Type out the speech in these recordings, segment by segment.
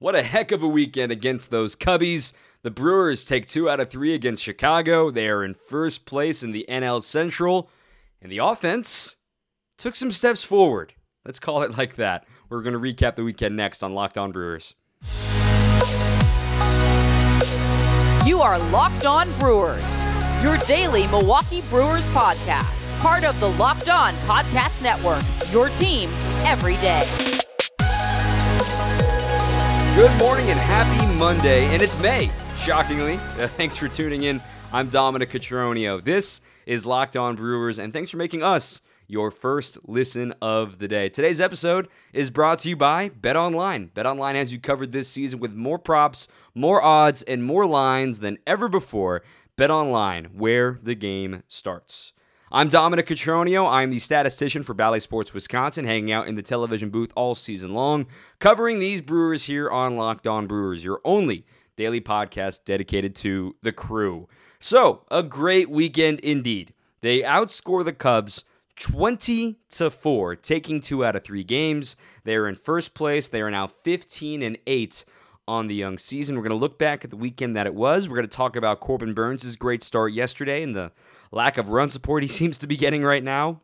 What a heck of a weekend against those Cubbies. The Brewers take two out of three against Chicago. They are in first place in the NL Central. And the offense took some steps forward. Let's call it like that. We're going to recap the weekend next on Locked On Brewers. You are Locked On Brewers, your daily Milwaukee Brewers podcast, part of the Locked On Podcast Network, your team every day. Good morning and happy Monday, and it's May, shockingly. Uh, thanks for tuning in. I'm Dominic Cotroneo. This is Locked On Brewers, and thanks for making us your first listen of the day. Today's episode is brought to you by Bet Online. Bet Online has you covered this season with more props, more odds, and more lines than ever before. Bet Online, where the game starts. I'm Dominic Cotroneo. I'm the statistician for Bally Sports Wisconsin, hanging out in the television booth all season long, covering these Brewers here on Locked On Brewers, your only daily podcast dedicated to the crew. So, a great weekend indeed. They outscore the Cubs 20 to 4, taking 2 out of 3 games. They are in first place. They are now 15 and 8 on the young season. We're going to look back at the weekend that it was. We're going to talk about Corbin Burnes' great start yesterday and the lack of run support he seems to be getting right now.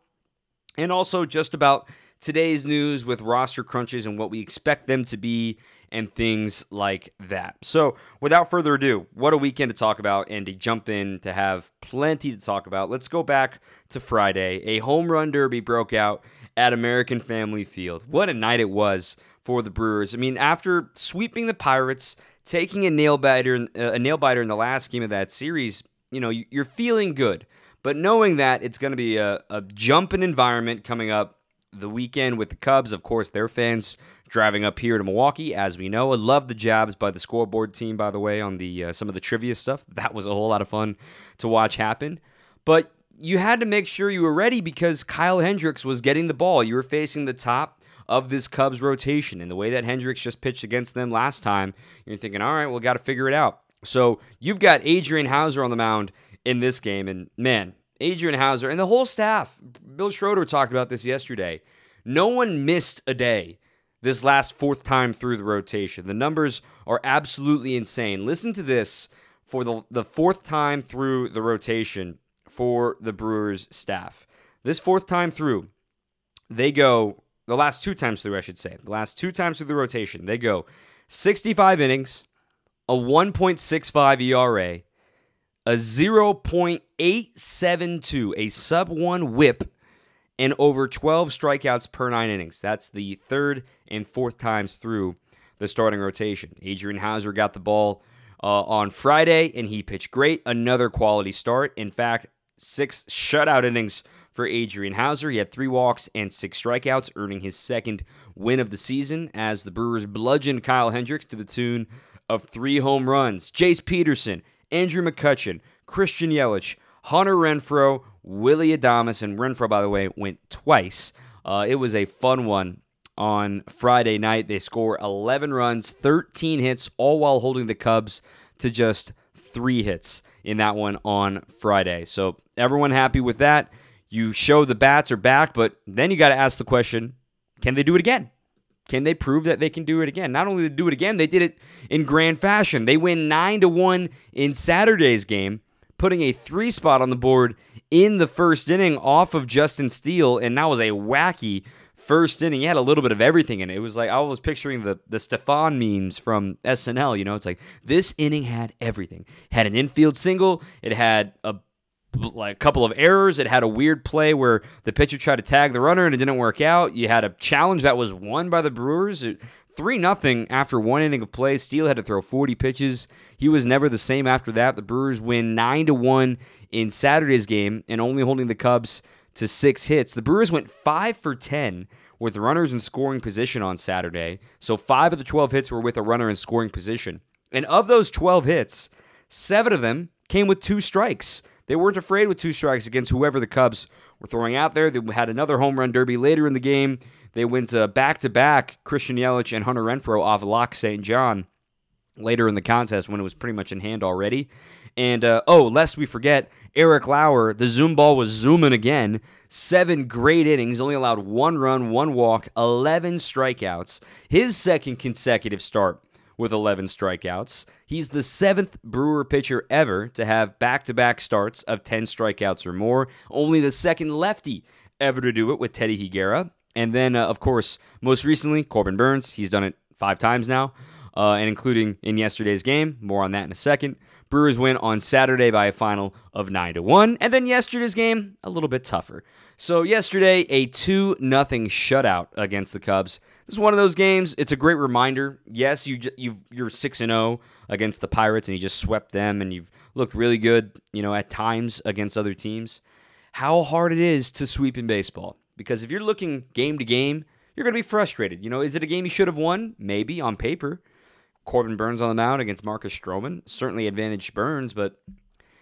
And also just about today's news with roster crunches and what we expect them to be and things like that. So, without further ado, what a weekend to talk about and to jump in to have plenty to talk about. Let's go back to Friday. A home run derby broke out at American Family Field. What a night it was for the Brewers. I mean, after sweeping the Pirates, taking a nail biter uh, a nail biter in the last game of that series, you know, you're feeling good. But knowing that it's going to be a, a jumping environment coming up the weekend with the Cubs, of course, their fans driving up here to Milwaukee, as we know. I love the jabs by the scoreboard team, by the way, on the uh, some of the trivia stuff. That was a whole lot of fun to watch happen. But you had to make sure you were ready because Kyle Hendricks was getting the ball. You were facing the top of this Cubs rotation, and the way that Hendricks just pitched against them last time, you're thinking, all right, well, got to figure it out. So you've got Adrian Houser on the mound in this game. And man, Adrian Houser and the whole staff, Bill Schroeder talked about this yesterday. No one missed a day this last fourth time through the rotation. The numbers are absolutely insane. Listen to this for the, the fourth time through the rotation for the Brewers staff. This fourth time through, they go, the last two times through, I should say, the last two times through the rotation, they go 65 innings, a 1.65 ERA, a 0.872, a sub 1 whip, and over 12 strikeouts per nine innings. That's the third and fourth times through the starting rotation. Adrian Houser got the ball uh, on Friday, and he pitched great. Another quality start. In fact, six shutout innings for Adrian Houser. He had three walks and six strikeouts, earning his second win of the season as the Brewers bludgeoned Kyle Hendricks to the tune of three home runs. Jace Peterson, Andrew McCutchen, Christian Yelich, Hunter Renfroe, Willie Adames, and Renfroe, by the way, went twice. Uh, it was a fun one on Friday night. They score 11 runs, 13 hits, all while holding the Cubs to just three hits in that one on Friday. So everyone happy with that. You show the bats are back, but then you got to ask the question can they do it again? Can they prove that they can do it again? Not only they do it again, they did it in grand fashion. They win 9 to 1 in Saturday's game, putting a 3 spot on the board in the first inning off of Justin Steele, and that was a wacky first inning. He had a little bit of everything in it. It was like I was picturing the the Stefan memes from SNL. You know, it's like this inning had everything. Had an infield single. It had a like a couple of errors. It had a weird play where the pitcher tried to tag the runner and it didn't work out. You had a challenge that was won by the Brewers. Three nothing after one inning of play. Steele had to throw 40 pitches. He was never the same after that. The Brewers win nine to one in Saturday's game and only holding the Cubs to six hits. The Brewers went five for 10 with runners in scoring position on Saturday. So five of the 12 hits were with a runner in scoring position. And of those 12 hits, seven of them came with two strikes. They weren't afraid with two strikes against whoever the Cubs were throwing out there. They had another home run derby later in the game. They went back to back Christian Yelich and Hunter Renfroe off Locke St. John later in the contest when it was pretty much in hand already. And uh, oh, lest we forget, Eric Lauer, the zoom ball was zooming again. Seven great innings, only allowed one run, one walk, 11 strikeouts. His second consecutive start with 11 strikeouts. He's the seventh Brewer pitcher ever to have back to back starts of 10 strikeouts or more. Only the second lefty ever to do it with Teddy Higuera. And then, uh, of course, most recently, Corbin Burnes. He's done it five times now, uh, and including in yesterday's game. More on that in a second. Brewers win on Saturday by a final of 9 to 1. And then yesterday's game, a little bit tougher. So, yesterday, a 2 0 shutout against the Cubs. This is one of those games. It's a great reminder. Yes, you you you're 6 and 0 against the Pirates and you just swept them and you've looked really good, you know, at times against other teams. How hard it is to sweep in baseball because if you're looking game to game, you're going to be frustrated. You know, is it a game you should have won? Maybe on paper. Corbin Burnes on the mound against Marcus Stroman certainly advantaged Burnes, but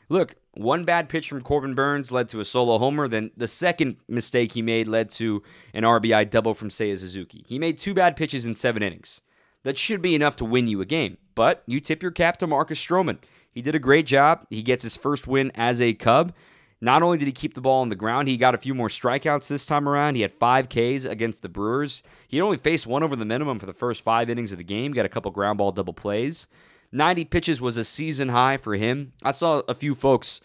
look, one bad pitch from Corbin Burnes led to a solo homer. Then the second mistake he made led to an RBI double from Seiya Suzuki. He made two bad pitches in seven innings. That should be enough to win you a game. But you tip your cap to Marcus Stroman. He did a great job. He gets his first win as a Cub. Not only did he keep the ball on the ground, he got a few more strikeouts this time around. He had five Ks against the Brewers. He only faced one over the minimum for the first five innings of the game, got a couple ground ball double plays. 90 pitches was a season high for him. I saw a few folks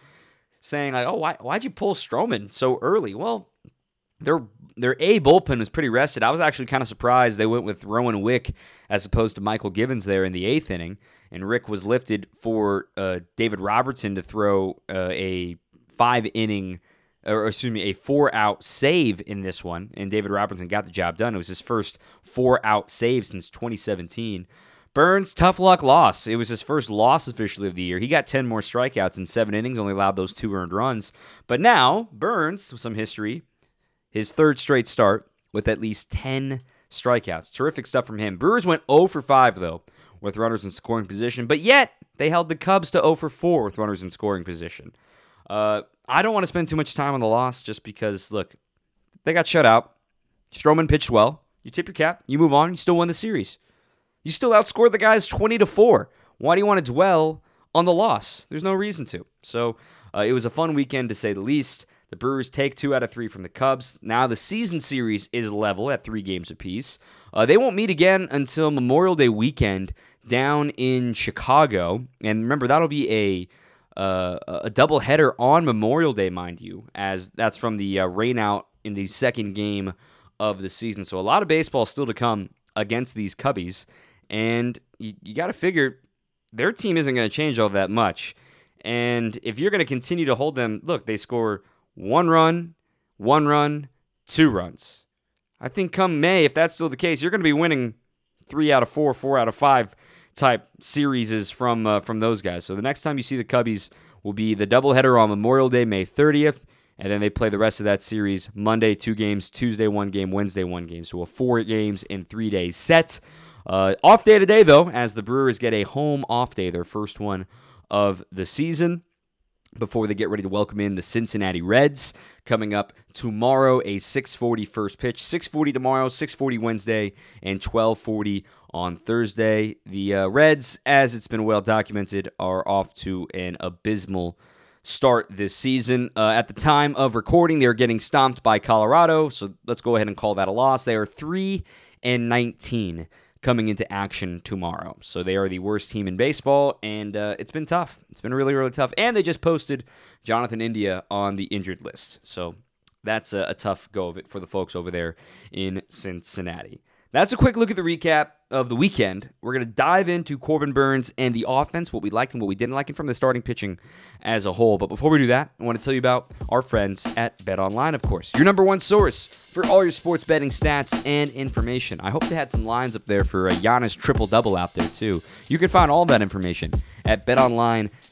saying, like, oh, why, why'd you pull Stroman so early? Well, their their A bullpen was pretty rested. I was actually kind of surprised they went with Rowan Wick as opposed to Mychal Givens there in the eighth inning, and Wick was lifted for uh, David Robertson to throw uh, a five inning, or excuse me, a four out save in this one, and David Robertson got the job done. It was his first four out save since 2017. Burnes, tough luck loss. It was his first loss officially of the year. He got 10 more strikeouts in seven innings, only allowed those two earned runs. But now, Burnes, some history, his third straight start with at least 10 strikeouts. Terrific stuff from him. Brewers went 0 for 5, though, with runners in scoring position, but yet they held the Cubs to 0 for 4 with runners in scoring position. Uh, I don't want to spend too much time on the loss just because, look, they got shut out. Stroman pitched well. You tip your cap, you move on, you still won the series. You still outscored the guys 20 to 4. Why do you want to dwell on the loss? There's no reason to. So uh, it was a fun weekend to say the least. The Brewers take two out of three from the Cubs. Now the season series is level at three games apiece. Uh, they won't meet again until Memorial Day weekend down in Chicago. And remember, that'll be a uh, a doubleheader on Memorial Day, mind you, as that's from the uh, rainout in the second game of the season. So a lot of baseball still to come against these Cubbies, and you, you got to figure their team isn't going to change all that much. And if you're going to continue to hold them, look, they score one run, one run, two runs. I think come May, if that's still the case, you're going to be winning three out of four, four out of five type series is from uh, from those guys. So the next time you see the Cubbies will be the doubleheader on Memorial Day, May 30th, and then they play the rest of that series Monday two games, Tuesday one game, Wednesday one game. So a four games in three days set. Uh, off day today though, as the Brewers get a home off day, their first one of the season before they get ready to welcome in the Cincinnati Reds coming up tomorrow a 640 first pitch 640 tomorrow 640 Wednesday and 1240 on Thursday the uh, Reds as it's been well documented are off to an abysmal start this season uh, at the time of recording they're getting stomped by Colorado so let's go ahead and call that a loss they are 3 and 19 coming into action tomorrow. So they are the worst team in baseball, and uh, it's been tough. It's been really, really tough. And they just posted Jonathan India on the injured list. So that's a, a tough go of it for the folks over there in Cincinnati. That's a quick look at the recap of the weekend. We're going to dive into Corbin Burnes and the offense, what we liked and what we didn't like, and from the starting pitching as a whole. But before we do that, I want to tell you about our friends at Bet Online, of course, your number one source for all your sports betting stats and information. I hope they had some lines up there for a Giannis triple double out there, too. You can find all that information at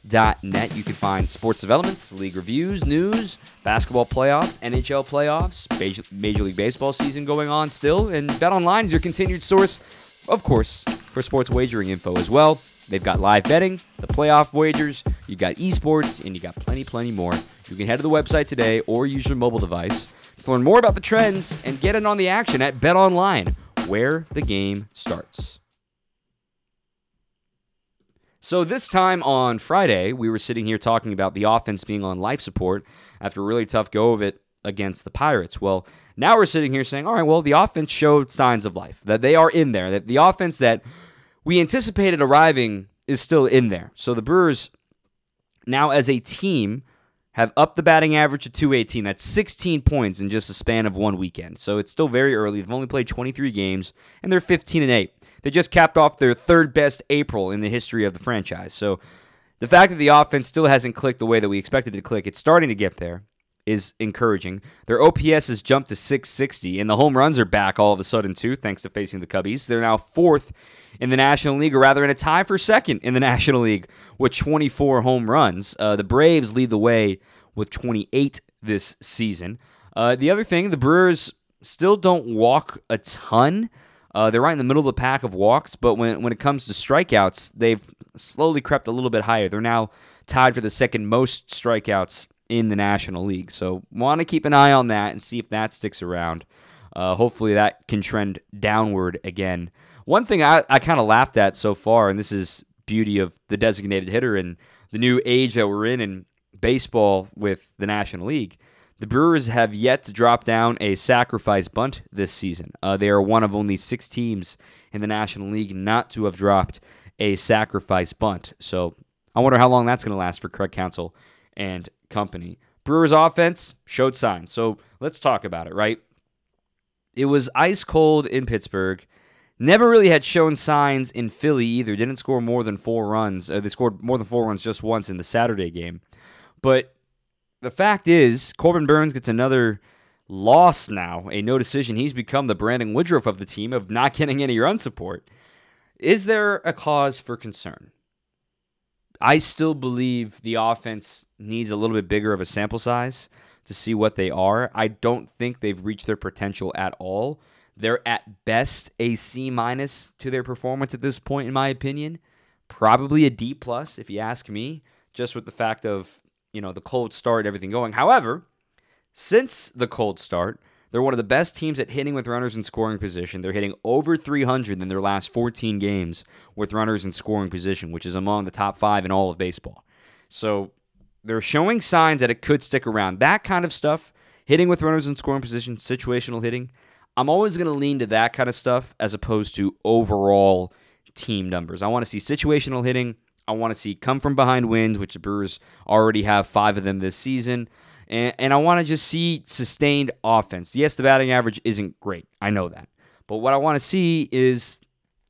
betonline.net. You can find sports developments, league reviews, news, basketball playoffs, NHL playoffs, Major League Baseball season going on still, and BetOnline is your continued source, of course, for sports wagering info as well. They've got live betting, the playoff wagers, you got esports, and you got plenty, plenty more. You can head to the website today or use your mobile device to learn more about the trends and get in on the action at BetOnline, where the game starts. So, this time on Friday, we were sitting here talking about the offense being on life support after a really tough go of it against the Pirates. Well, now we're sitting here saying, all right, well, the offense showed signs of life, that they are in there, that the offense that we anticipated arriving is still in there. So the Brewers now as a team have upped the batting average to 218. That's 16 points in just a span of one weekend. So it's still very early. They've only played 23 games and they're 15 and 8. They just capped off their third best April in the history of the franchise. So the fact that the offense still hasn't clicked the way that we expected it to click, it's starting to get there, is encouraging. Their OPS has jumped to 660, and the home runs are back all of a sudden, too, thanks to facing the Cubbies. They're now fourth in the National League, or rather in a tie for second in the National League with 24 home runs. Uh, the Braves lead the way with 28 this season. Uh, the other thing, the Brewers still don't walk a ton. Uh, they're right in the middle of the pack of walks, but when, when it comes to strikeouts, they've slowly crept a little bit higher. They're now tied for the second most strikeouts in the National League. So, want to keep an eye on that and see if that sticks around. Uh, hopefully, that can trend downward again. One thing I, I kind of laughed at so far, and this is beauty of the designated hitter and the new age that we're in in baseball with the National League the Brewers have yet to drop down a sacrifice bunt this season. Uh, they are one of only six teams in the National League not to have dropped a sacrifice bunt. So I wonder how long that's going to last for Craig Counsell and company. Brewers offense showed signs. So let's talk about it, right? It was ice cold in Pittsburgh. Never really had shown signs in Philly either. Didn't score more than four runs. Uh, they scored more than four runs just once in the Saturday game. But the fact is, Corbin Burnes gets another loss now, a no decision. He's become the Brandon Woodruff of the team of not getting any run support. Is there a cause for concern? I still believe the offense needs a little bit bigger of a sample size to see what they are. I don't think they've reached their potential at all. They're at best a C minus to their performance at this point, in my opinion. Probably a D plus, if you ask me, just with the fact of you know, the cold start, everything going. However, since the cold start, they're one of the best teams at hitting with runners in scoring position. They're hitting over 300 in their last 14 games with runners in scoring position, which is among the top five in all of baseball. So they're showing signs that it could stick around. That kind of stuff, hitting with runners in scoring position, situational hitting, I'm always going to lean to that kind of stuff as opposed to overall team numbers. I want to see situational hitting I want to see come from behind wins, which the Brewers already have five of them this season. And, and I want to just see sustained offense. Yes, the batting average isn't great. I know that. But what I want to see is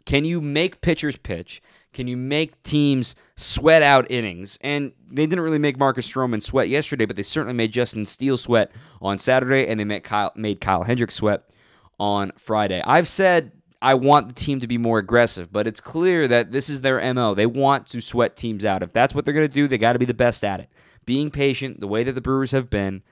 can you make pitchers pitch? Can you make teams sweat out innings? And they didn't really make Marcus Stroman sweat yesterday, but they certainly made Justin Steele sweat on Saturday, and they made Kyle, made Kyle Hendricks sweat on Friday. I've said I want the team to be more aggressive, but it's clear that this is their MO. They want to sweat teams out. If that's what they're going to do, they got to be the best at it. Being patient, the way that the Brewers have been,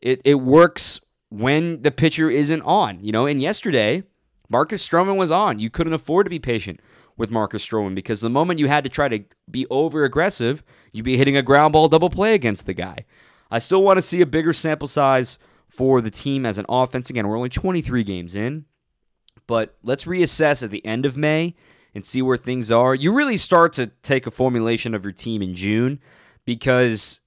it, it works when the pitcher isn't on. You know, and yesterday, Marcus Stroman was on. You couldn't afford to be patient with Marcus Stroman because the moment you had to try to be over aggressive, you'd be hitting a ground ball double play against the guy. I still want to see a bigger sample size for the team as an offense. Again, we're only 23 games in. But let's reassess at the end of May and see where things are. You really start to take a formulation of your team in June because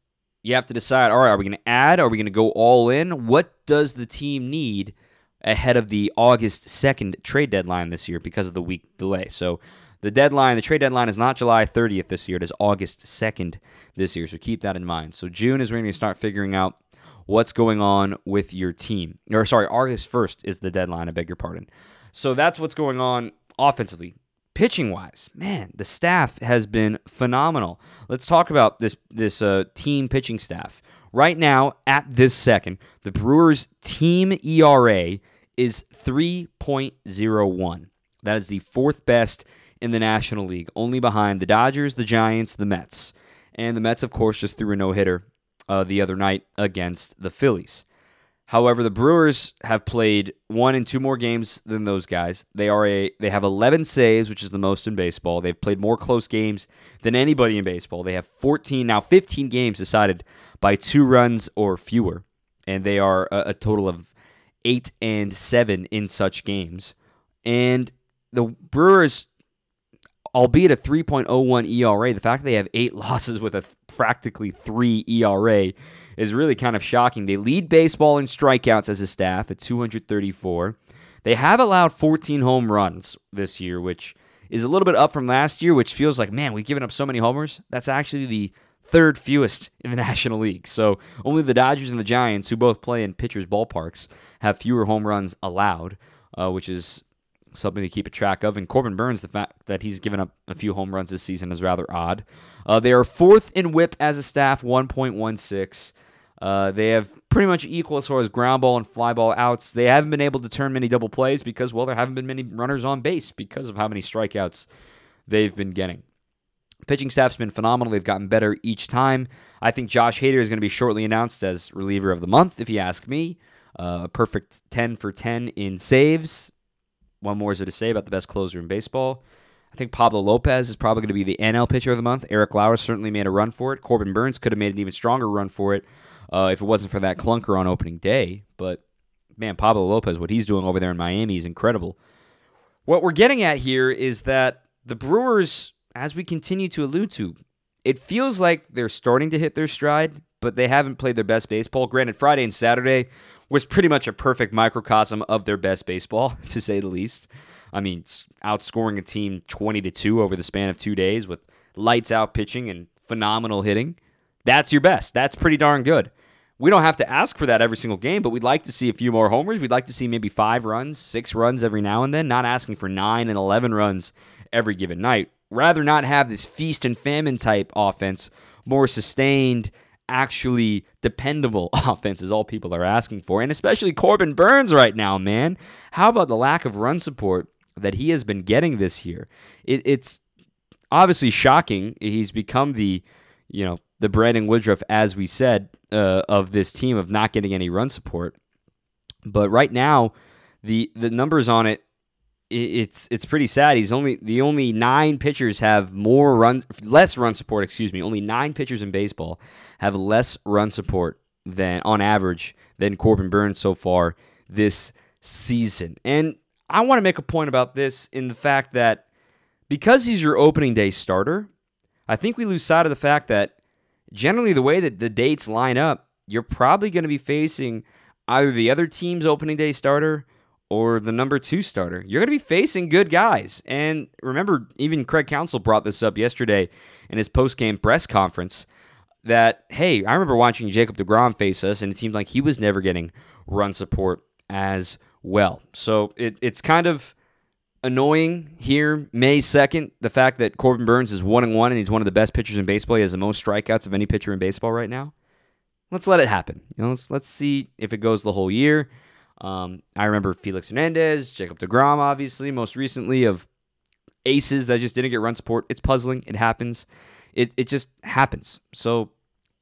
you have to decide all right, are we going to add? Are we going to go all in? What does the team need ahead of the August 2nd trade deadline this year because of the week delay? So the deadline, the trade deadline is not July 30th this year, it is August 2nd this year. So keep that in mind. So June is when you start figuring out what's going on with your team. Or sorry, August 1st is the deadline, I beg your pardon. So that's what's going on offensively. Pitching wise, man, the staff has been phenomenal. Let's talk about this this uh, team pitching staff. Right now, at this second, the Brewers' team ERA is 3.01. That is the fourth best in the National League, only behind the Dodgers, the Giants, the Mets. And the Mets, of course, just threw a no hitter uh, the other night against the Phillies. However, the Brewers have played one and two more games than those guys. They are a they have 11 saves, which is the most in baseball. They've played more close games than anybody in baseball. They have 14 now 15 games decided by two runs or fewer, and they are a, a total of eight and seven in such games. And the Brewers, albeit a 3.01 ERA, the fact that they have eight losses with a practically three ERA is really kind of shocking. They lead baseball in strikeouts as a staff at 234. They have allowed 14 home runs this year, which is a little bit up from last year, which feels like, man, we've given up so many homers. That's actually the third fewest in the National League. So only the Dodgers and the Giants, who both play in pitchers' ballparks, have fewer home runs allowed, uh, which is something to keep a track of. And Corbin Burnes, the fact that he's given up a few home runs this season is rather odd. Uh, they are fourth in WHIP as a staff, 1.16. Uh, they have pretty much equal as far as ground ball and fly ball outs. They haven't been able to turn many double plays because, well, there haven't been many runners on base because of how many strikeouts they've been getting. Pitching staff's been phenomenal. They've gotten better each time. I think Josh Hader is going to be shortly announced as reliever of the month, if you ask me. Uh, a perfect 10 for 10 in saves. One more is there to say about the best closer in baseball. I think Pablo Lopez is probably going to be the NL pitcher of the month. Eric Lauer certainly made a run for it. Corbin Burnes could have made an even stronger run for it uh, if it wasn't for that clunker on opening day. But man, Pablo Lopez, what he's doing over there in Miami is incredible. What we're getting at here is that the Brewers, as we continue to allude to, it feels like they're starting to hit their stride, but they haven't played their best baseball. Granted, Friday and Saturday was pretty much a perfect microcosm of their best baseball, to say the least. I mean, outscoring a team 20 to 2 over the span of two days with lights out pitching and phenomenal hitting. That's your best. That's pretty darn good. We don't have to ask for that every single game, but we'd like to see a few more homers. We'd like to see maybe five runs, six runs every now and then, not asking for nine and 11 runs every given night. Rather not have this feast and famine type offense, more sustained, actually dependable offense is all people are asking for. And especially Corbin Burnes right now, man. How about the lack of run support that he has been getting this year? It, it's obviously shocking. He's become the, you know, the Brandon Woodruff, as we said, uh, of this team of not getting any run support. But right now, the the numbers on it, it's it's pretty sad. He's only the only nine pitchers have more run less run support. Excuse me, only nine pitchers in baseball have less run support than on average than Corbin Burnes so far this season. And I want to make a point about this in the fact that because he's your opening day starter, I think we lose sight of the fact that generally the way that the dates line up, you're probably going to be facing either the other team's opening day starter or the number two starter. You're going to be facing good guys. And remember, even Craig Counsell brought this up yesterday in his post game press conference that, hey, I remember watching Jacob DeGrom face us, and it seemed like he was never getting run support as well. So it, it's kind of annoying here, May 2nd, the fact that Corbin Burnes is 1 and 1 and he's one of the best pitchers in baseball. He has the most strikeouts of any pitcher in baseball right now. Let's let it happen. You know, let's let's see if it goes the whole year. Um, I remember Felix Hernandez, Jacob DeGrom, obviously, most recently of aces that just didn't get run support. It's puzzling. It happens. It it just happens. So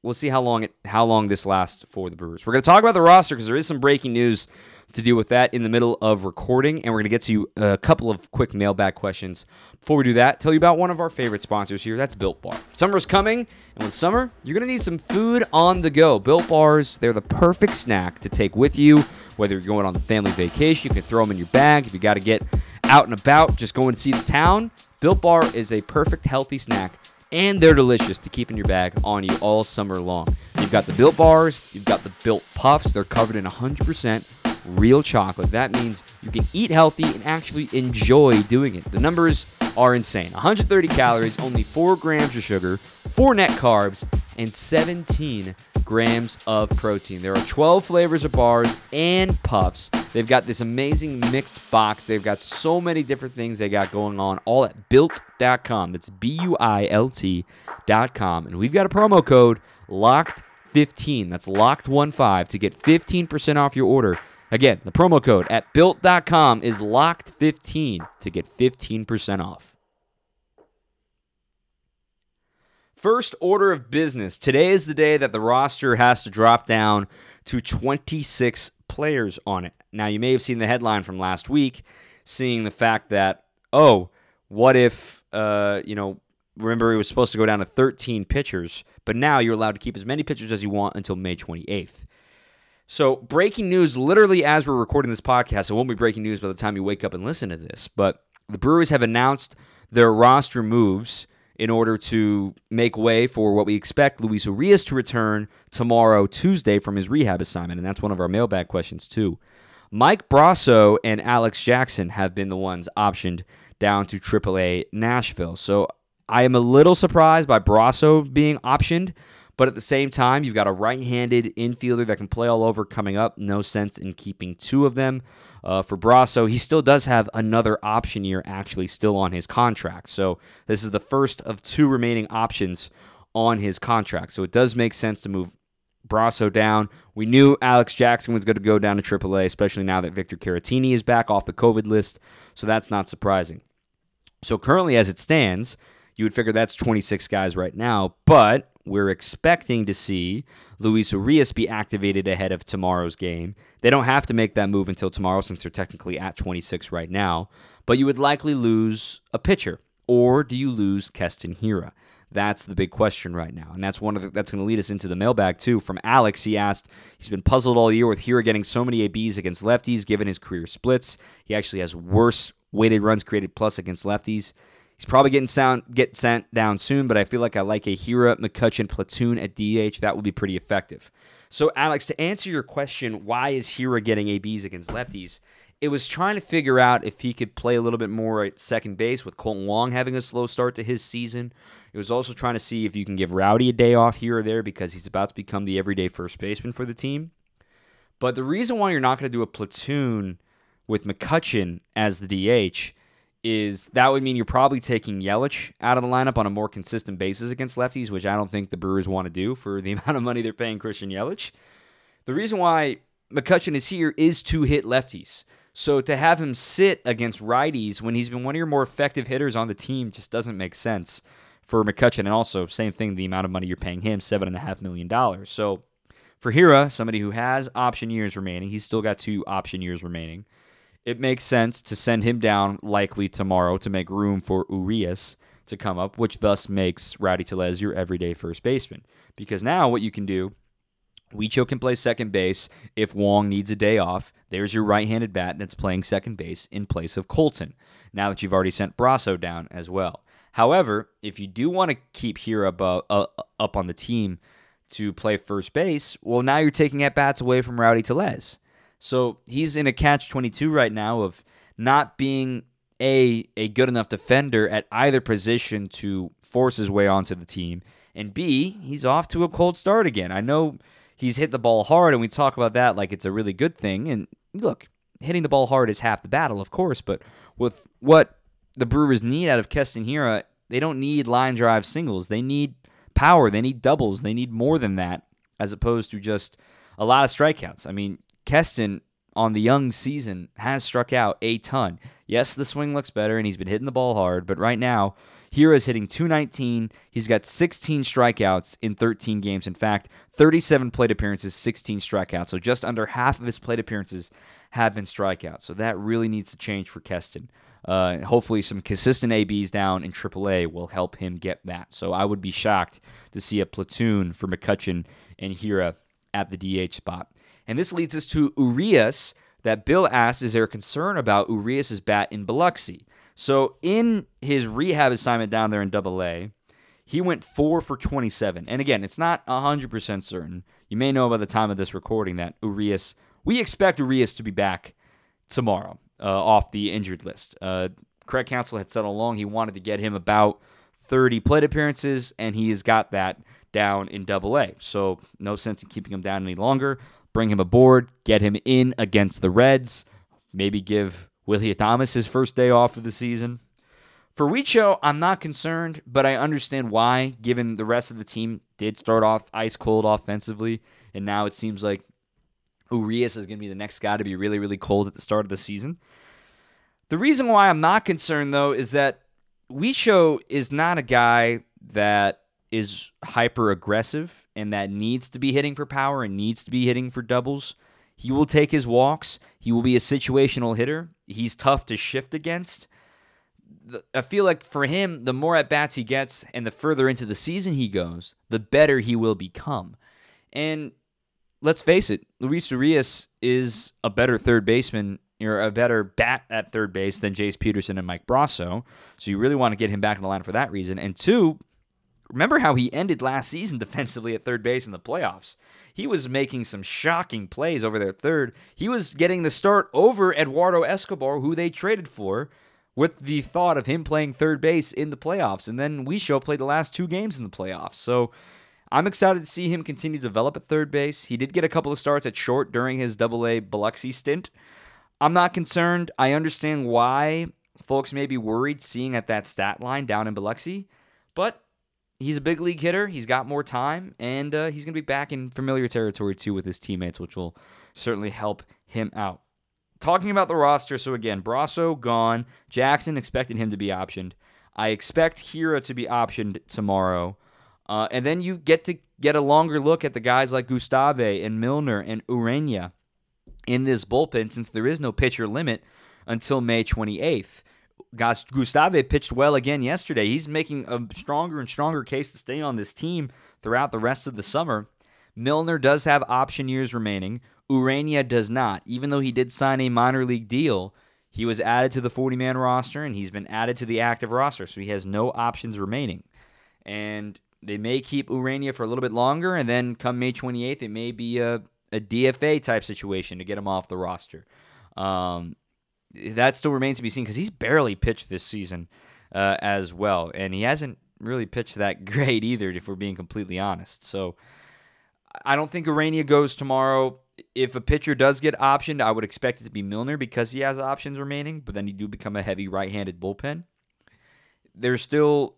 we'll see how long it how long this lasts for the Brewers. We're going to talk about the roster because there is some breaking news to deal with that in the middle of recording. And we're going to get to a couple of quick mailbag questions. Before we do that, tell you about one of our favorite sponsors here. That's Built Bar. Summer's coming, and with summer, you're going to need some food on the go. Built Bars, they're the perfect snack to take with you. Whether you're going on the family vacation, you can throw them in your bag. If you got to get out and about, just going to see the town, Built Bar is a perfect healthy snack and they're delicious to keep in your bag on you all summer long. You've got the built bars, you've got the built puffs, they're covered in 100% real chocolate. That means you can eat healthy and actually enjoy doing it. The numbers are insane 130 calories, only 4 grams of sugar, 4 net carbs, and 17 grams of protein. There are 12 flavors of bars and puffs. They've got this amazing mixed box. They've got so many different things they got going on, all at built.com. That's B U I L T.com. And we've got a promo code locked15. That's locked15 to get 15% off your order Again, the promo code at built.com is locked15 to get 15% off. First order of business. Today is the day that the roster has to drop down to 26 players on it. Now, you may have seen the headline from last week, seeing the fact that, oh, what if, uh, you know, remember it was supposed to go down to 13 pitchers, but now you're allowed to keep as many pitchers as you want until May 28th. So, breaking news literally as we're recording this podcast. It won't be breaking news by the time you wake up and listen to this, but the Brewers have announced their roster moves in order to make way for what we expect Luis Urias to return tomorrow, Tuesday, from his rehab assignment. And that's one of our mailbag questions, too. Mike Brosseau and Alex Jackson have been the ones optioned down to AAA Nashville. So I am a little surprised by Brosseau being optioned, but at the same time, you've got a right handed infielder that can play all over coming up. No sense in keeping two of them. Uh, for Brosseau, he still does have another option year actually still on his contract. So this is the first of two remaining options on his contract. So it does make sense to move Brosseau down. We knew Alex Jackson was going to go down to AAA, especially now that Victor Caratini is back off the COVID list. So that's not surprising. So currently, as it stands, you would figure that's 26 guys right now, but we're expecting to see Luis Urias be activated ahead of tomorrow's game. They don't have to make that move until tomorrow since they're technically at 26 right now, but you would likely lose a pitcher. Or do you lose Keston Hiura? That's the big question right now. And that's one of the, that's going to lead us into the mailbag too. From Alex, he asked, he's been puzzled all year with Hiura getting so many ABs against lefties given his career splits. He actually has worse weighted runs created plus against lefties. He's probably getting sound get sent down soon, but I feel like I like a Hiura McCutchen platoon at DH. That would be pretty effective. So, Alex, to answer your question, why is Hiura getting ABs against lefties? It was trying to figure out if he could play a little bit more at second base with Kolten Wong having a slow start to his season. It was also trying to see if you can give Rowdy a day off here or there because he's about to become the everyday first baseman for the team. But the reason why you're not going to do a platoon with McCutchen as the DH is that would mean you're probably taking Yelich out of the lineup on a more consistent basis against lefties, which I don't think the Brewers want to do for the amount of money they're paying Christian Yelich. The reason why McCutchen is here is to hit lefties. So to have him sit against righties when he's been one of your more effective hitters on the team just doesn't make sense for McCutchen. And also, same thing, the amount of money you're paying him, $7.5 million. So for Hiura, somebody who has option years remaining, he's still got two option years remaining it makes sense to send him down likely tomorrow to make room for Urias to come up, which thus makes Rowdy Tellez your everyday first baseman. Because now what you can do, Wicho can play second base if Wong needs a day off. There's your right-handed bat that's playing second base in place of Kolten. Now that you've already sent Brosseau down as well. However, if you do want to keep Hiura above, uh, up on the team to play first base, well, now you're taking at bats away from Rowdy Tellez. So he's in a catch 22 right now of not being a a good enough defender at either position to force his way onto the team, and B, he's off to a cold start again. I know he's hit the ball hard, and we talk about that like it's a really good thing. And look, hitting the ball hard is half the battle, of course, but with what the Brewers need out of Keston Hiura, they don't need line drive singles. They need power. They need doubles. They need more than that, as opposed to just a lot of strikeouts. I mean, Keston on the young season has struck out a ton. Yes, the swing looks better and he's been hitting the ball hard, but right now, Hiura is hitting 219. He's got 16 strikeouts in 13 games. In fact, 37 plate appearances, 16 strikeouts. So just under half of his plate appearances have been strikeouts. So that really needs to change for Keston. Uh, hopefully, some consistent ABs down in AAA will help him get that. So I would be shocked to see a platoon for McCutchen and Hiura at the DH spot. And this leads us to Urias that Bill asked, is there a concern about Urias' bat in Biloxi? So in his rehab assignment down there in Double A, he went four for 27. And again, it's not 100% certain. You may know by the time of this recording that Urias, we expect Urias to be back tomorrow uh, off the injured list. Uh, Craig Counsell had said along he wanted to get him about 30 plate appearances, and he has got that down in Double A. So no sense in keeping him down any longer bring him aboard, get him in against the Reds, maybe give Willie Adames his first day off of the season. For Wicho, I'm not concerned, but I understand why, given the rest of the team did start off ice cold offensively, and now it seems like Urias is going to be the next guy to be really, really cold at the start of the season. The reason why I'm not concerned, though, is that Wicho is not a guy that is hyper aggressive and that needs to be hitting for power and needs to be hitting for doubles. He will take his walks. He will be a situational hitter. He's tough to shift against. I feel like for him, the more at bats he gets and the further into the season he goes, the better he will become. And let's face it, Luis Urias is a better third baseman or a better bat at third base than Jace Peterson and Mike Brosseau. So you really want to get him back in the line for that reason. And two, Remember how he ended last season defensively at third base in the playoffs? He was making some shocking plays over there third. He was getting the start over Eduardo Escobar, who they traded for with the thought of him playing third base in the playoffs. And then Wicho played the last two games in the playoffs. So I'm excited to see him continue to develop at third base. He did get a couple of starts at short during his double A Biloxi stint. I'm not concerned. I understand why folks may be worried seeing at that stat line down in Biloxi, but he's a big league hitter. He's got more time, and uh, he's going to be back in familiar territory too with his teammates, which will certainly help him out. Talking about the roster, so again, Brosseau gone. Jackson expected him to be optioned. I expect Hiura to be optioned tomorrow. Uh, and then you get to get a longer look at the guys like Gustave and Milner and Ureña in this bullpen since there is no pitcher limit until May 28th. Gustave pitched well again yesterday. He's making a stronger and stronger case to stay on this team throughout the rest of the summer. Milner does have option years remaining. Ureña does not. Even though he did sign a minor league deal, he was added to the 40 man roster and he's been added to the active roster, so he has no options remaining. And they may keep Ureña for a little bit longer, and then come May 28th, it may be a, a DFA type situation to get him off the roster. Um, that still remains to be seen because he's barely pitched this season uh, as well, and he hasn't really pitched that great either, if we're being completely honest. So I don't think Ureña goes tomorrow. If a pitcher does get optioned, I would expect it to be Milner because he has options remaining, but then you do become a heavy right handed bullpen. There's still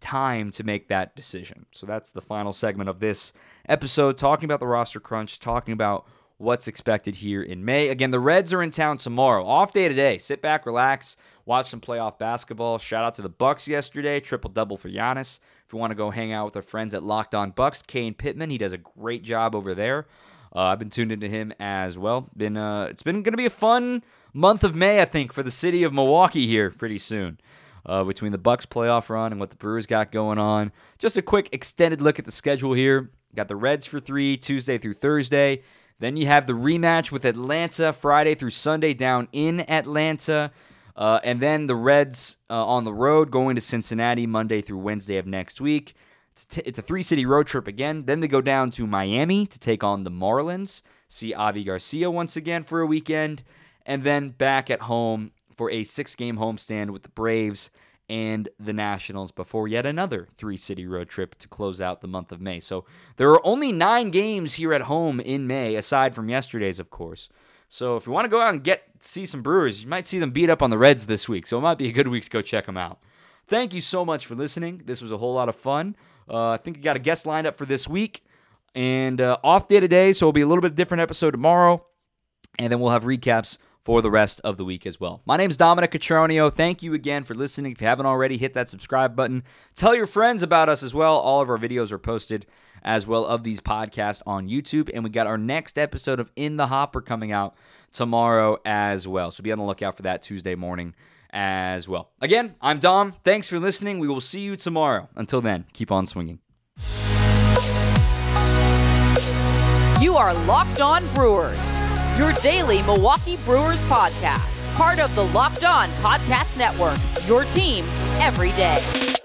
time to make that decision. So that's the final segment of this episode, talking about the roster crunch, talking about what's expected here in May. Again, the Reds are in town tomorrow. Off day today. Sit back, relax, watch some playoff basketball. Shout out to the Bucks yesterday, triple double for Giannis. If you want to go hang out with our friends at Locked On Bucks, Kane Pittman, he does a great job over there. Uh, I've been tuned into him as well. Been uh, it's been going to be a fun month of May, I think, for the city of Milwaukee here pretty soon. Uh, between the Bucks playoff run and what the Brewers got going on. Just a quick extended look at the schedule here. Got the Reds for three Tuesday through Thursday. Then you have the rematch with Atlanta Friday through Sunday down in Atlanta. Uh, and then the Reds uh, on the road going to Cincinnati Monday through Wednesday of next week. It's, a three city road trip again. Then they go down to Miami to take on the Marlins, see Avi Garcia once again for a weekend, and then back at home for a six game homestand with the Braves and the Nationals before yet another three city road trip to close out the month of May. So there are only nine games here at home in May, aside from yesterday's, of course. So if you want to go out and get see some Brewers, you might see them beat up on the Reds this week. So it might be a good week to go check them out. Thank you so much for listening. This was a whole lot of fun. Uh, I think you got a guest lined up for this week. And uh, off day today, so it'll be a little bit different episode tomorrow. And then we'll have recaps for the rest of the week as well. My name is Dominic Cotroneo. Thank you again for listening. If you haven't already, hit that subscribe button. Tell your friends about us as well. All of our videos are posted as well of these podcasts on YouTube. And we got our next episode of In the Hopper coming out tomorrow as well. So be on the lookout for that Tuesday morning as well. Again, I'm Dom. Thanks for listening. We will see you tomorrow. Until then, keep on swinging. You are Locked On Brewers your daily Milwaukee Brewers podcast, part of the Locked On Podcast Network, your team every day.